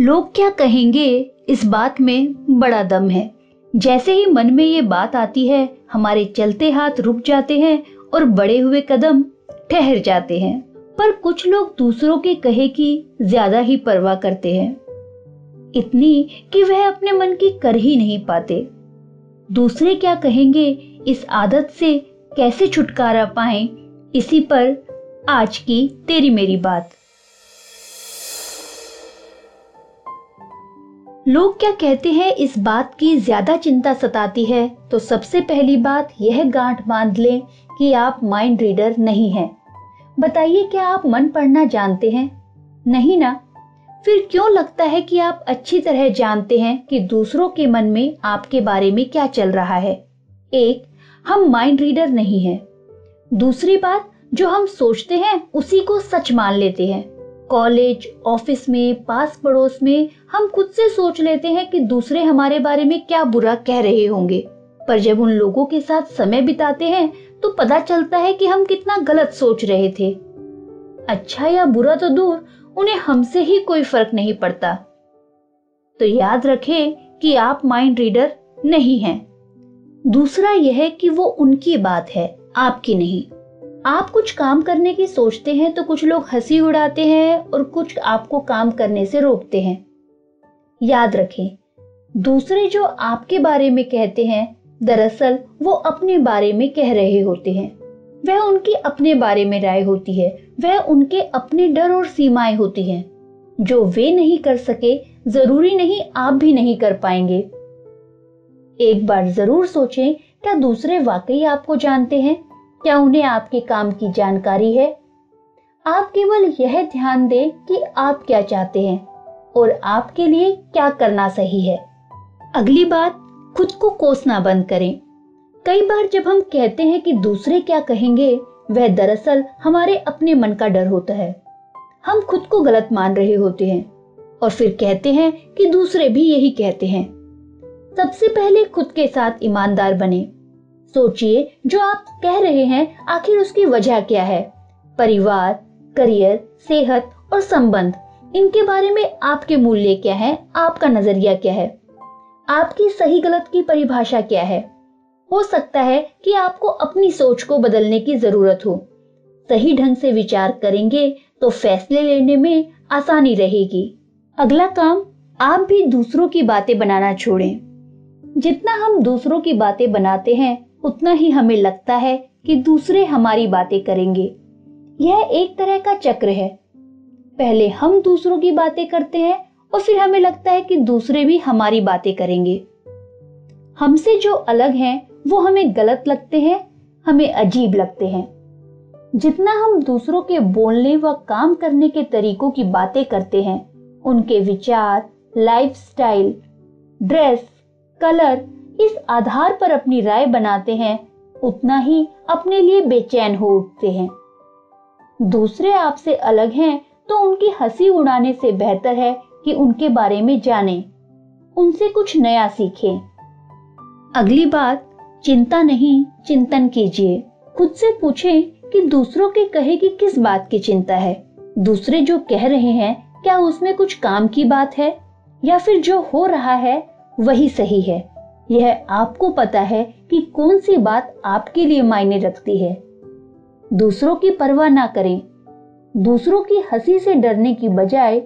लोग क्या कहेंगे, इस बात में बड़ा दम है। जैसे ही मन में ये बात आती है, हमारे चलते हाथ रुक जाते हैं और बड़े हुए कदम ठहर जाते हैं। पर कुछ लोग दूसरों के कहे की ज़्यादा ही परवाह करते हैं। इतनी कि वह अपने मन की कर ही नहीं पाते। दूसरे क्या कहेंगे, इस आदत से कैसे छुटकारा पाए, इसी पर आज की तेरी मेरी बात। लोग क्या कहते हैं इस बात की ज़्यादा चिंता सताती है? तो सबसे पहली बात यह गांठ बाँध लें कि आप माइंड रीडर नहीं हैं। बताइए क्या आप मन पढ़ना जानते हैं? नहीं ना। फिर क्यों लगता है कि आप अच्छी तरह जानते हैं कि दूसरों के मन में आपके बारे में क्या चल रहा है? एक, हम माइंड रीडर नहीं हैं। दूसरी बात, जो हम सोचते हैं, उसी को सच मान लेते हैं। कॉलेज, ऑफ़िस में पास पड़ोस में हम खुद से सोच लेते हैं कि दूसरे हमारे बारे में क्या बुरा कह रहे होंगे। पर जब उन लोगों के साथ समय बिताते हैं तो पता चलता है कि हम कितना गलत सोच रहे थे। अच्छा या बुरा तो दूर, उन्हें हमसे ही कोई फ़र्क नहीं पड़ता। तो याद रखें कि आप माइंड रीडर नहीं हैं। दूसरा यह कि वो उनकी बात है, आपकी नहीं। आप कुछ काम करने की सोचते हैं तो कुछ लोग हँसी उड़ाते हैं और कुछ आपको काम करने से रोकते हैं। याद रखें, दूसरे जो आपके बारे में कहते हैं, दरअसल वो अपने बारे में कह रहे होते हैं। वह उनकी अपने बारे में राय होती है, वह उनके अपने डर और सीमाएँ होती हैं। जो वे नहीं कर सके, ज़रूरी नहीं आप भी नहीं कर पाएँगे। एक बार ज़रूर सोचें, क्या दूसरे वाकई आपको जानते हैं? क्या उन्हें आपके काम की जानकारी है? आप केवल यह ध्यान दें कि आप क्या चाहते हैं और आपके लिए क्या करना सही है। अगली बात, खुद को कोसना बंद करें। कई बार जब हम कहते हैं कि दूसरे क्या कहेंगे, वह दरअसल हमारे अपने मन का डर होता है। हम खुद को गलत मान रहे होते हैं और फिर कहते हैं कि दूसरे भी यही कहते हैं। सबसे पहले खुद के साथ ईमानदार बने। सोचिए, जो आप कह रहे हैं, आखिर उसकी वजह क्या है? परिवार, करियर, सेहत और संबंध, इनके बारे में आपके मूल्य क्या है? आपका नज़रिया क्या है? आपकी सही गलत की परिभाषा क्या है? हो सकता है कि आपको अपनी सोच को बदलने की ज़रूरत हो। सही ढंग से विचार करेंगे तो फैसले लेने में आसानी रहेगी। अगला काम, आप भी दूसरों की बातें बनाना छोड़ें। जितना हम दूसरों की बातें बनाते हैं उतना ही हमें लगता है कि दूसरे हमारी बातें करेंगे। यह एक तरह का चक्र है। पहले हम दूसरों की बातें करते हैं और फिर हमें लगता है कि दूसरे भी हमारी बातें करेंगे। हमसे जो अलग हैं वो हमें गलत लगते हैं हमें अजीब लगते हैं। जितना हम दूसरों के बोलने व काम करने के तरीकों की बातें करते हैं उनके विचार लाइफस्टाइल, ड्रेस कलर इस आधार पर अपनी राय बनाते हैं उतना ही अपने लिए बेचैन हो उठते हैं। दूसरे आपसे अलग हैं तो उनकी हँसी उड़ाने से बेहतर है कि उनके बारे में जानें, उनसे कुछ नया सीखें। अगली बात चिंता नहीं चिंतन कीजिए। खुद से पूछें कि दूसरों के कहे की किस बात की चिंता है। दूसरे जो कह रहे हैं क्या उसमें कुछ काम की बात है? या फिर जो हो रहा है वही सही है। यह आपको पता है कि कौन सी बात आपके लिए मायने रखती है। दूसरों की परवाह ना करें। दूसरों की हँसी से डरने की बजाय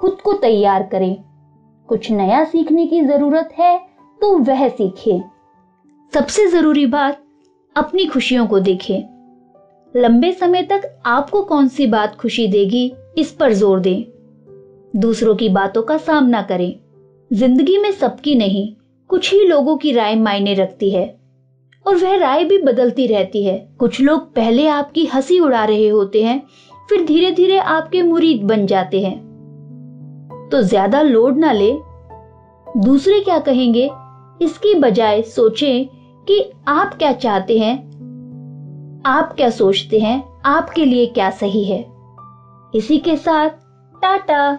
खुद को तैयार करें। कुछ नया सीखने की ज़रूरत है तो वह सीखें। सबसे ज़रूरी बात, अपनी खुशियों को देखें। लंबे समय तक आपको कौन सी बात खुशी देगी, इस पर ज़ोर दें। दूसरों की बातों का सामना करें। ज़िंदगी में सबकी नहीं कुछ ही लोगों की राय मायने रखती है। और वह राय भी बदलती रहती है। कुछ लोग पहले आपकी हँसी उड़ा रहे होते हैं, फिर धीरे धीरे आपके मुरीद बन जाते हैं। तो ज़्यादा लोड ना ले। दूसरे क्या कहेंगे? इसकी बजाय सोचें कि आप क्या चाहते हैं, आप क्या सोचते हैं, आपके लिए क्या सही है। इसी के साथ, टाटा!